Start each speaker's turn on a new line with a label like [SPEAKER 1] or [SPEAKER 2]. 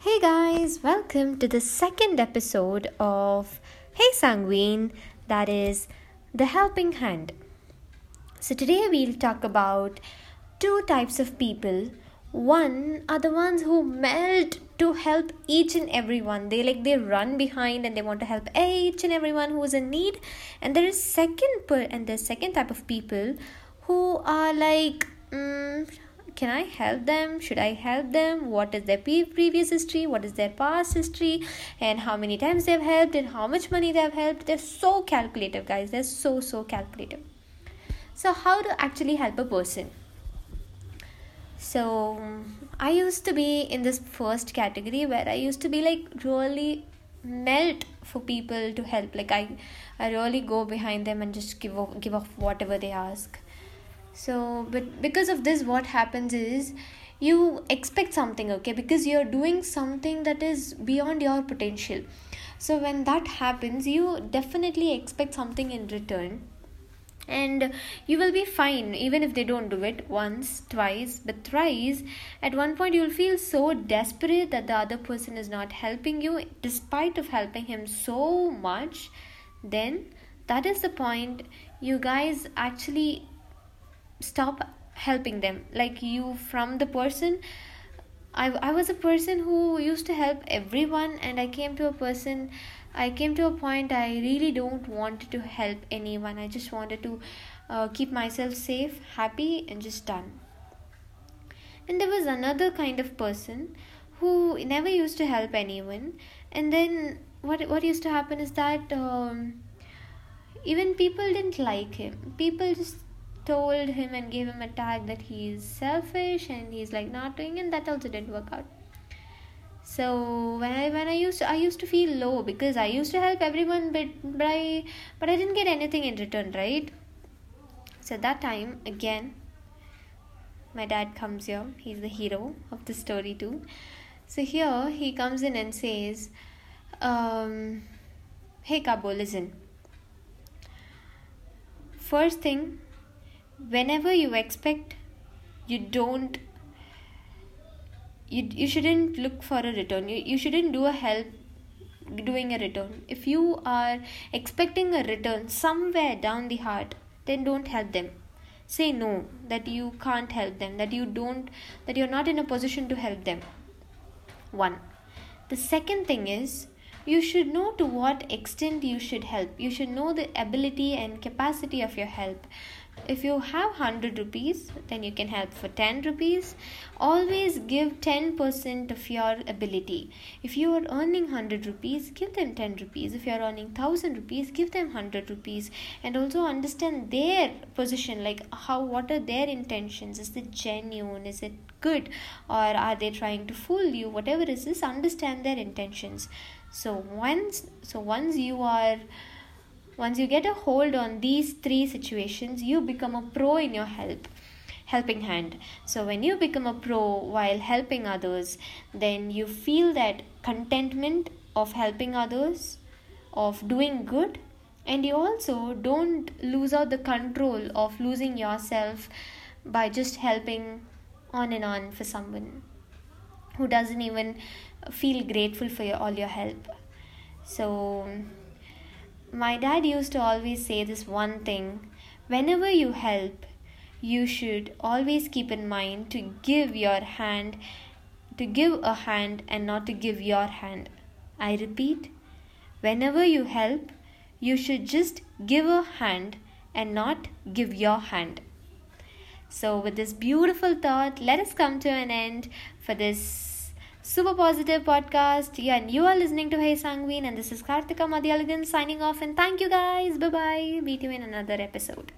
[SPEAKER 1] Hey guys, welcome to the second episode of Hey Sanguine, that is The Helping Hand. So, today we'll talk about two types of people. One are the ones who melt to help each and everyone. They like they run behind and they want to help each and everyone who is in need. And there is second per and the second type of people who are like mm, can I help them? Should I help them? What is their previous history? What is their past history? And how many times they've helped and how much money they've helped? They're so calculative, guys. They're so, so calculative. So, how to actually help a person? So, I used to be in this first category where I used to be like really melt for people to help like i i really go behind them and just give off, give off whatever they ask so but because of this what happens is you expect something okay? Because you're doing something that is beyond your potential. So when that happens you definitely expect something in return. And you will be fine even if they don't do it once twice but thrice. At one point you'll feel so desperate that the other person is not helping you despite of helping him so much. Then that is the point. You guys actually stop helping them. Like you from the person I, I was a person who used to help everyone and i came to a person i came to a point i really don't want to help anyone. I just wanted to uh, keep myself safe happy and just done. And there was another kind of person who never used to help anyone. And then what what used to happen is that um, even people didn't like him. People just told him and gave him a tag that he's selfish and he's like not doing and that also didn't work out. So when i when i used to i used to feel low because i used to help everyone but but i but i didn't get anything in return right? So that time again my dad comes here. He's the hero of the story too. So here he comes in and says um, hey kabo listen. First thing whenever you expect you don't you, you shouldn't look for a return. You, you shouldn't do a help doing a return. If you are expecting a return somewhere down the heart then don't help them. Say no that you can't help them that you don't that you're not in a position to help them. One. The second thing is you should know to what extent you should help. You should know the ability and capacity of your help if you have 100 rupees then you can help for 10 rupees. Always give 10% of your ability. If you are earning 100 rupees give them 10 rupees. If you are earning 1000 rupees give them 100 rupees. And also understand their position like how what are their intentions? Is it genuine? Is it good? Or are they trying to fool you? Whatever it is understand their intentions. So once so once you are once you get a hold on these three situations, you become a pro in your help helping hand. So when you become a pro while helping others, then you feel that contentment of helping others, of doing good, and you also don't lose out the control of losing yourself by just helping on and on for someone who doesn't even feel grateful for your, all your help. So my dad used to always say this one thing whenever you help, you should always keep in mind to give your hand, to give a hand and not to give your hand. I repeat, whenever you help, you should just give a hand and not give your hand. So, with this beautiful thought, let us come to an end for this super positive podcast. Yeah, and you are listening to Hey Sanguine, and this is Kartika Madhyalagan signing off. And thank you guys. Bye bye. Meet you in another episode.